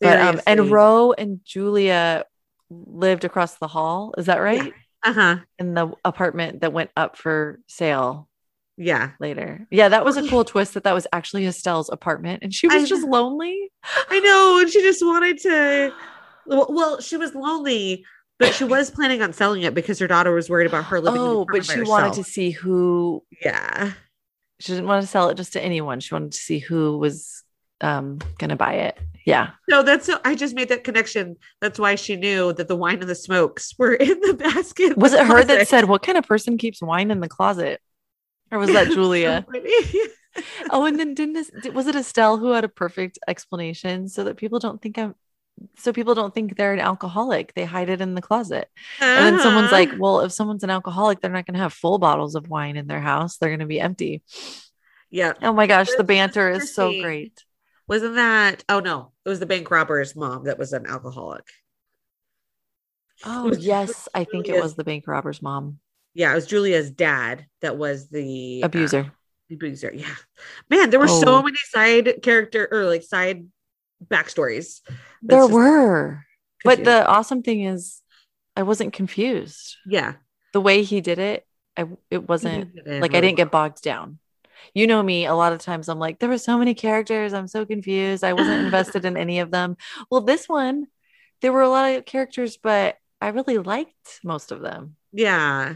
But um, and Seriously. Ro and Julia lived across the hall. Is that right? uh-huh. In the apartment that went up for sale. Yeah. later. Yeah, that was a cool twist that that was actually Estelle's apartment and she was I just lonely. I know. And she just wanted to, well, she was lonely, but she was planning on selling it because her daughter was worried about her living in the Oh, but she wanted to see who Yeah. she didn't want to sell it just to anyone. She wanted to see who was um gonna buy it. Yeah. No, that's so I just made that connection. That's why she knew that the wine and the smokes were in the basket. Was it her that said, What kind of person keeps wine in the closet? Or was that Julia? oh, and then didn't this, was it Estelle who had a perfect explanation so that people don't think I'm so people don't think they're an alcoholic. They hide it in the closet. And then someone's like, Uh-huh. well, if someone's an alcoholic, they're not going to have full bottles of wine in their house. They're going to be empty. yeah. Oh my gosh, the banter is so great. Wasn't that? Oh no, it was the bank robber's mom that was an alcoholic. Oh, yes. I think it was the bank robber's mom, Yeah, it was Julia's dad that was the uh, abuser. abuser. Yeah, man, there were Oh. so many side character or like side backstories. there just were. But the awesome thing is, I wasn't confused. yeah, The way he did it, I, it wasn't it like I didn't get bogged down. You know me, a lot of times I'm like, there were so many characters. I'm so confused. I wasn't invested in any of them. Well, this one, there were a lot of characters, but I really liked most of them. Yeah,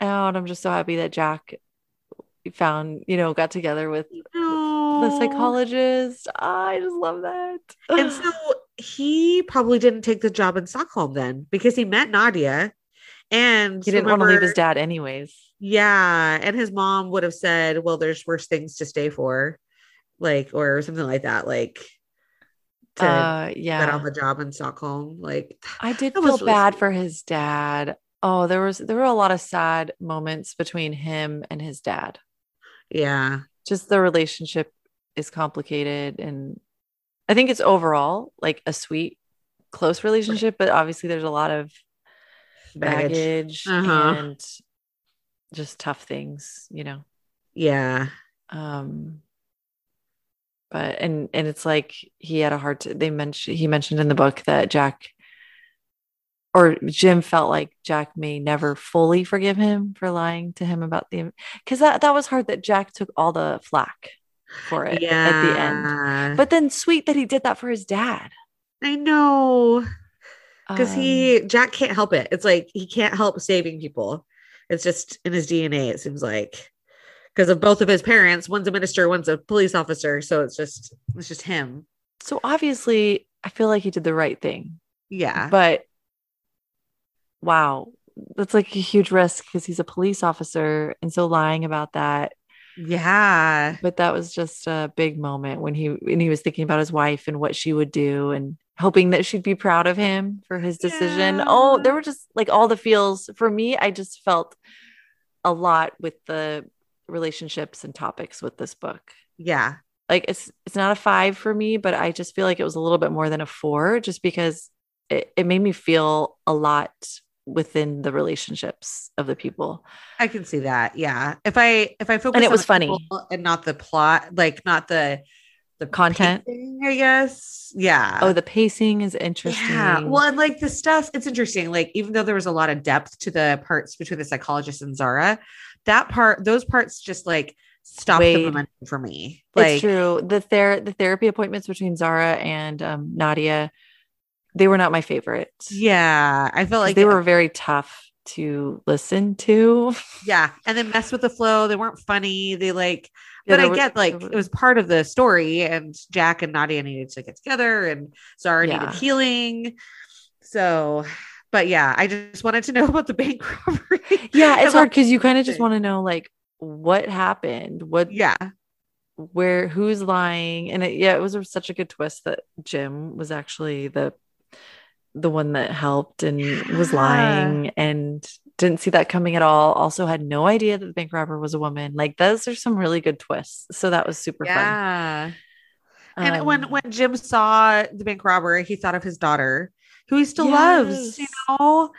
Oh, and I'm just so happy that Jack found, you know, got together with the psychologist. Ah, I just love that. And so he probably didn't take the job in Stockholm then because he met Nadia, and he didn't want to leave his dad anyways. Yeah, and his mom would have said, "Well, there's worse things to stay for," like or something like that, like to Uh, get yeah. on the job in Stockholm. Like, I did feel really bad for his dad. Oh, there was there were a lot of sad moments between him and his dad. yeah, Just the relationship is complicated and I think it's overall like a sweet close relationship, but obviously there's a lot of baggage. baggage Uh-huh. and just tough things, you know. Yeah, Um but and and it's like he had a hard t- they mentioned he mentioned in the book that Jack or Jim felt like Jack may never fully forgive him for lying to him about the because that that was hard that Jack took all the flack for it yeah. at the end. But then sweet that he did that for his dad. I know because Um, he Jack can't help it. It's like he can't help saving people. It's just in his DNA. It seems like because of both of his parents. One's a minister, one's a police officer. So it's just it's just him. so obviously I feel like he did the right thing. Yeah. But wow, that's like a huge risk because he's a police officer. And so lying about that. Yeah. But that was just a big moment when he when he was thinking about his wife and what she would do and hoping that she'd be proud of him for his decision. Oh, there were just like all the feels. For me, I just felt a lot with the relationships and topics with this book. Yeah. Like it's it's not a five for me, but I just feel like it was a little bit more than a four just because it, it made me feel a lot within the relationships of the people. I can see that. Yeah. If I if I focus and it was funny. and not the plot, like not the the Content? pacing, I guess. Yeah. Oh, the pacing is interesting. Yeah. Well, and like the stuff, it's interesting. Like, even though there was a lot of depth to the parts between the psychologist and Zara, that part, those parts just like stopped the momentum for me. Like, it's true. The ther- the therapy appointments between Zara and um, Nadia, they were not my favorite. yeah. I felt like they were very tough to listen to. yeah. And then mess with the flow. They weren't funny. They like, Yeah, but I were- get like it was part of the story, and Jack and Nadia needed to get together, and Zara Yeah. needed healing. So, but yeah, I just wanted to know about the bank robbery. Yeah, it's hard because you kind of just want to know like what happened, what Yeah. where who's lying and it, yeah it was such a good twist that jim was actually the the one that helped and was lying and didn't see that coming at all also had no idea that the bank robber was a woman like those are some really good twists so that was super Yeah. fun And Um, when when Jim saw the bank robber, he thought of his daughter, who he still loves. You know,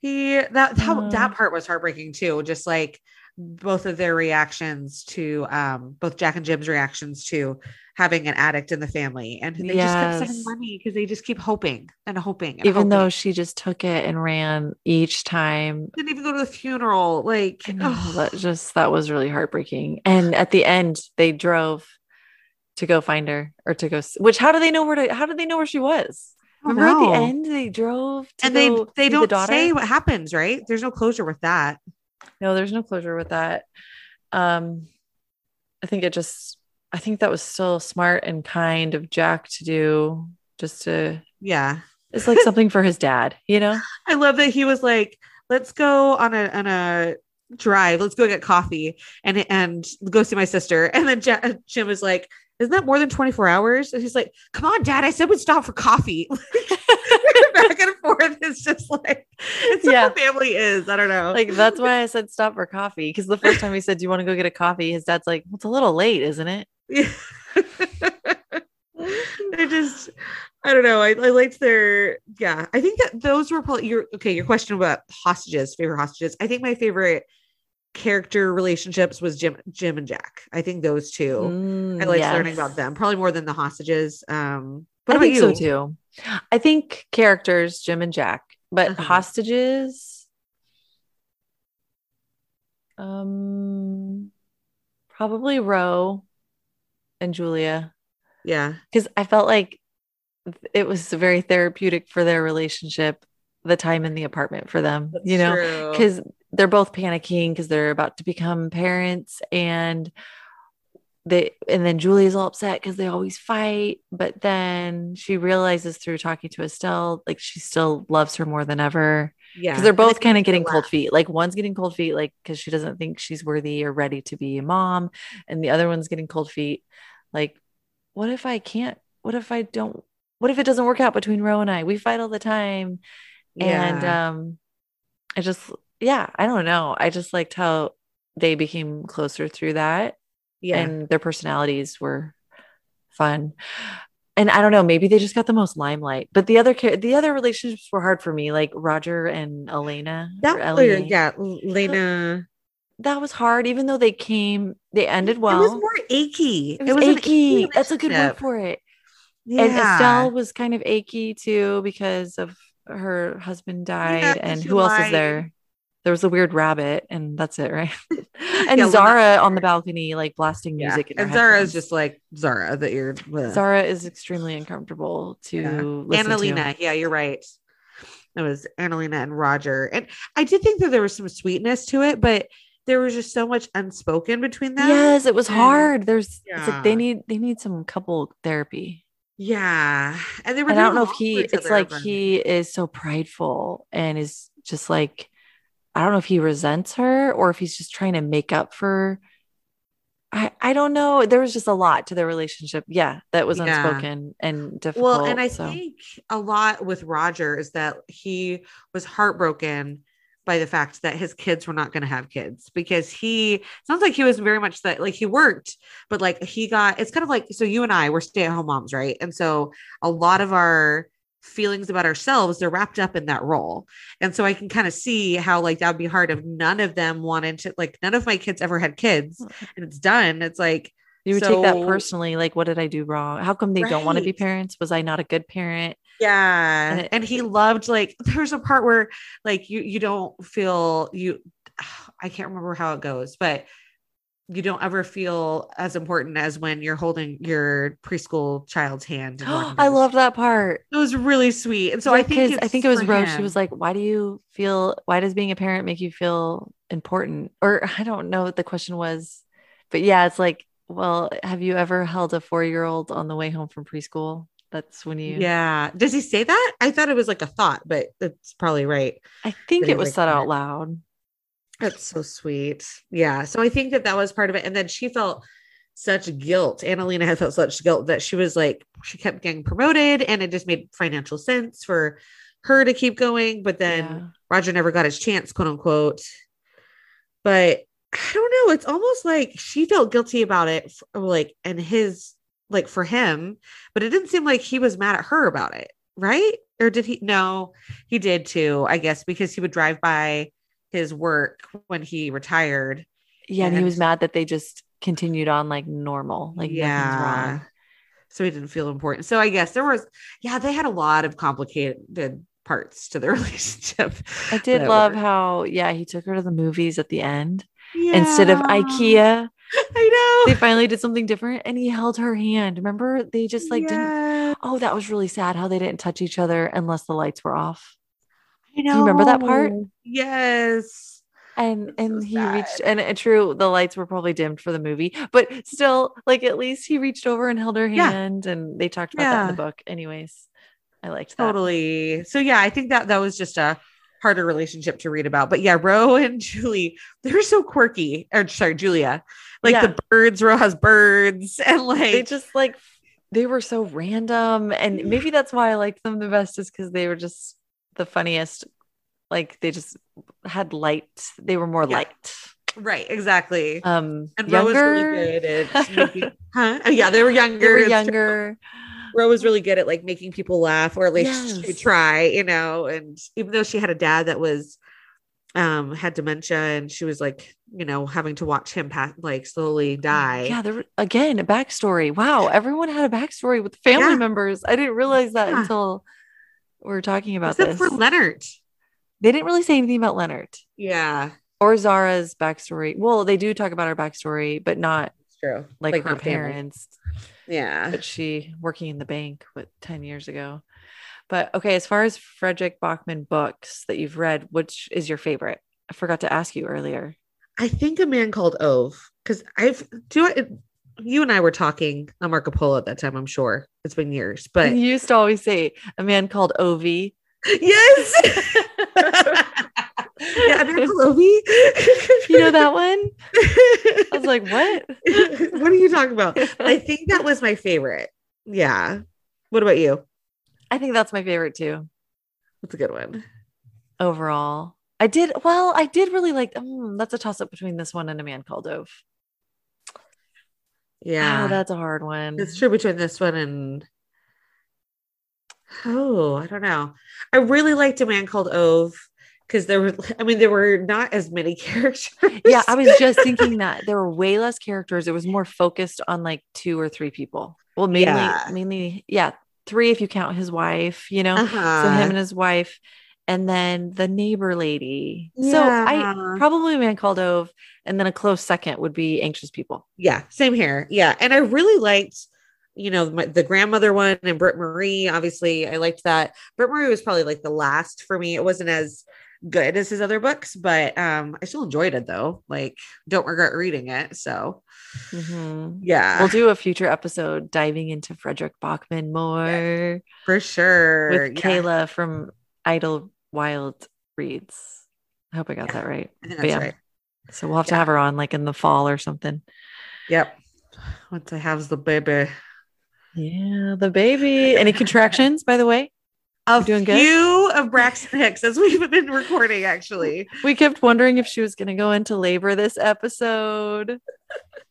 he that that, Uh. that part was heartbreaking too. Just like both of their reactions to um both Jack and Jim's reactions to having an addict in the family. And they yes. just kept sending money because they just keep hoping and hoping and even hoping. though she just took it and ran each time. Didn't even go to the funeral like know, that just that was really heartbreaking. And at the end they drove to go find her or to go which how do they know where to how do they know where she was? Remember at the end they drove and they they don't the say what happens right? There's no closure with that no there's no closure with that um i think it just I think that was still smart and kind of Jack to do just to yeah. It's like something for his dad, you know? I love that he was like, let's go on a on a drive. Let's go get coffee and and go see my sister. And then J- Jim was like, isn't that more than 24 hours? And he's like, come on, dad. I said we'd stop for coffee. Back and forth. It's just like, it's yeah. what family is. I don't know. Like, that's why I said stop for coffee. Because the first time he said, do you want to go get a coffee? His dad's like, well, it's a little late, isn't it? Yeah. I just, I don't know. I, I liked their, yeah. I think that those were probably your, okay, your question about hostages, favorite hostages. I think my favorite character relationships was Jim, Jim and Jack. I think those two. Mm, I liked yes. learning about them probably more than the hostages. Um, what I about you? So too. I think characters, Jim and Jack, but uh-huh. hostages. Um, probably Ro and Julia. Yeah. Because I felt like it was very therapeutic for their relationship, the time in the apartment for them, That's you know, because they're both panicking because they're about to become parents and they and then Julie's all upset because they always fight, but then she realizes through talking to Estelle, like she still loves her more than ever. Yeah. Because they're both kind of getting cold feet. Like one's getting cold feet, like because she doesn't think she's worthy or ready to be a mom. And the other one's getting cold feet. Like, what if I can't? What if I don't? What if it doesn't work out between Ro and I? We fight all the time. Yeah. And um I just yeah, I don't know. I just liked how they became closer through that. Yeah. And their personalities were fun and I don't know, maybe they just got the most limelight. But the other the other relationships were hard for me, like Roger and Elena. That was, yeah, Elena. That was hard, even though they came, they ended well. It was more achy. It was, it was achy. That's a good word for it. Yeah. And Estelle was kind of achy too because of her husband died, yeah, and who else is there? There was a weird rabbit and that's it right and yeah, zara on the balcony like blasting music yeah. and zara is just like zara that you're with. zara is extremely uncomfortable to yeah. annalena to. yeah you're right it was annalena and roger and i did think that there was some sweetness to it but there was just so much unspoken between them yes it was hard there's yeah. it's like they need they need some couple therapy yeah and they were and i don't know if he it's like he is so prideful and is just like I don't know if he resents her or if he's just trying to make up for I, I don't know. There was just a lot to their relationship. Yeah, that was yeah. unspoken and difficult. Well, and I so. think a lot with Roger is that he was heartbroken by the fact that his kids were not going to have kids because he sounds like he was very much that like he worked, but like he got it's kind of like so you and I were stay at home moms, right? And so a lot of our feelings about ourselves they're wrapped up in that role. And so i can kind of see how like that would be hard if none of them wanted to like none of my kids ever had kids and it's done. It's like you would so, take that personally like what did i do wrong? How come they right. don't want to be parents? Was i not a good parent? Yeah. And, it, and he loved like there's a part where like you you don't feel you i can't remember how it goes but you don't ever feel as important as when you're holding your preschool child's hand. I love that part. It was really sweet. And so yeah, I think I think it was Rose. Him. She was like, "Why do you feel? Why does being a parent make you feel important?" Or I don't know what the question was, but yeah, it's like, well, have you ever held a four year old on the way home from preschool? That's when you. Yeah. Does he say that? I thought it was like a thought, but that's probably right. I think it was like, said out loud. That's so sweet. Yeah. So I think that that was part of it. And then she felt such guilt. Annalena had felt such guilt that she was like, she kept getting promoted and it just made financial sense for her to keep going. But then yeah. Roger never got his chance, quote unquote. But I don't know. It's almost like she felt guilty about it, for, like, and his, like, for him, but it didn't seem like he was mad at her about it. Right. Or did he? No, he did too, I guess, because he would drive by his work when he retired Yeah, and, he was mad that they just continued on like normal, like yeah. So he didn't feel important. So I guess there was, yeah, they had a lot of complicated parts to their relationship. I did love how, yeah, he took her to the movies at the end instead of IKEA. I know. They finally did something different and he held her hand. Remember, they just like didn't. Oh, that was really sad how they didn't touch each other unless the lights were off. I you remember that part? Yes. And It's so and he reached sad. and it, true, the lights were probably dimmed for the movie, but still, like at least he reached over and held her Yeah. hand, and they talked about that in the book. Anyways, I liked that. Totally. So yeah, I think that that was just a harder relationship to read about. But yeah, Ro and Julie, they were so quirky. Or sorry, Julia. Like Yeah. the birds, Ro has birds, and like They just like they were so random, and maybe that's why I liked them the best, is because they were just the funniest. Like they just had light. They were more Yeah. light. right, exactly. Um, and Ro was really good at making, huh? Oh, yeah, they were younger. They were younger. Ro was really good at like making people laugh, or at least she Yes. try, you know. And even though she had a dad that was um had dementia and she was like, you know, having to watch him pass like slowly die. Yeah, there again a backstory. Wow, everyone had a backstory with family Yeah. members. I didn't realize that Yeah. until were talking about Except this. for Leonard. they didn't really say anything about Leonard Yeah. or Zara's backstory. Well, they do talk about her backstory, but not It's true. like, her not family. parents. Yeah. But she working in the bank with 10 years ago. But okay, as far as Fredrik Backman books that you've read, which is your favorite? I forgot to ask you earlier. I think a man called Ove, because I've do I you and I were talking on Marco Polo at that time, I'm sure. It's been years, but you used to always say a man called Ovi. yes. yeah, a man called Ove. You know that one? I was like, what? what are you talking about? I think that was my favorite. Yeah. What about you? I think that's my favorite too. That's a good one? Overall, I did well. I did really like. Mm, that's a toss up between this one and a man called Ove. Yeah. oh, that's a hard one. It's true between this one and oh, I don't know. I really liked a man called Ove because there were, I mean, there were not as many characters. yeah, I was just thinking that there were way less characters. It was more focused on like two or three people. Well, mainly, Yeah. mainly, yeah, three if you count his wife. You know, Uh-huh. so him and his wife, and then the neighbor lady. So I probably a man called Ove, and then a close second would be anxious people. yeah, same here. Yeah, and I really liked, you know, my, the grandmother one and Britt Marie. Obviously, I liked that. Britt Marie was probably like the last for me. It wasn't as good as his other books, but um, I still enjoyed it though. Like, don't regret reading it. So Mhm. yeah, We'll do a future episode diving into Fredrik Backman more for sure. with Yeah, Kayla from Idle Wild Reads. I hope I got Yeah, that right. But yeah. right. So we'll have to Yeah. have her on like in the fall or something. Yep. Once I have the baby. Yeah, the baby. Any contractions, by the way? A doing good? few of Braxton Hicks as we've been recording, actually. We kept wondering if she was going to go into labor this episode.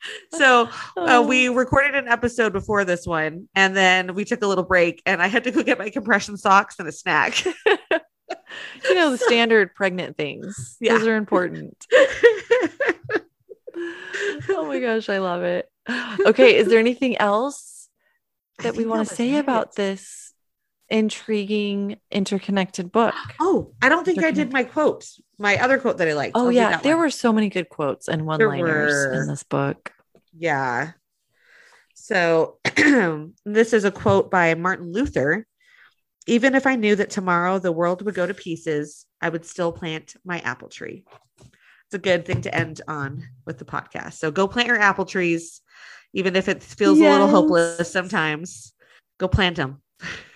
So uh, we Oh. recorded an episode before this one, and then we took a little break, and I had to go get my compression socks and a snack. you know, the standard pregnant things. Yeah. Those are important. oh my gosh, I love it. Okay, is there anything else that we want to was say it. about this intriguing interconnected book? Oh, I don't think I did my quotes. my other quote that I liked. Oh I'll yeah, there one. were so many good quotes and one-liners in this book. Yeah. So this is a quote by Martin Luther. Even if I knew that tomorrow the world would go to pieces, I would still plant my apple tree. It's a good thing to end on with the podcast. So go plant your apple trees, even if it feels a little hopeless sometimes. Go plant them.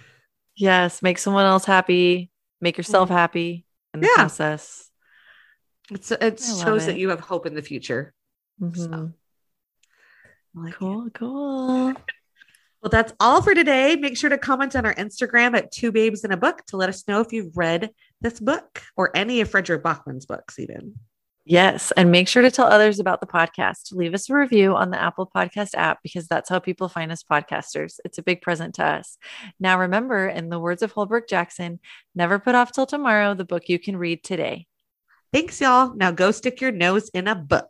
Yes, make someone else happy, make yourself happy in the Yeah. process. It's, it shows that you have hope in the future. Mhm. I like it. Cool, cool. Well, that's all for today. Make sure to comment on our Instagram at Two Babes in a Book to let us know if you've read this book or any of Fredrik Backman's books, even. Yes. And make sure to tell others about the podcast. Leave us a review on the Apple Podcast app because that's how people find us podcasters. It's a big present to us. Now, remember, in the words of Holbrook Jackson, never put off till tomorrow the book you can read today. Thanks, y'all. Now go stick your nose in a book.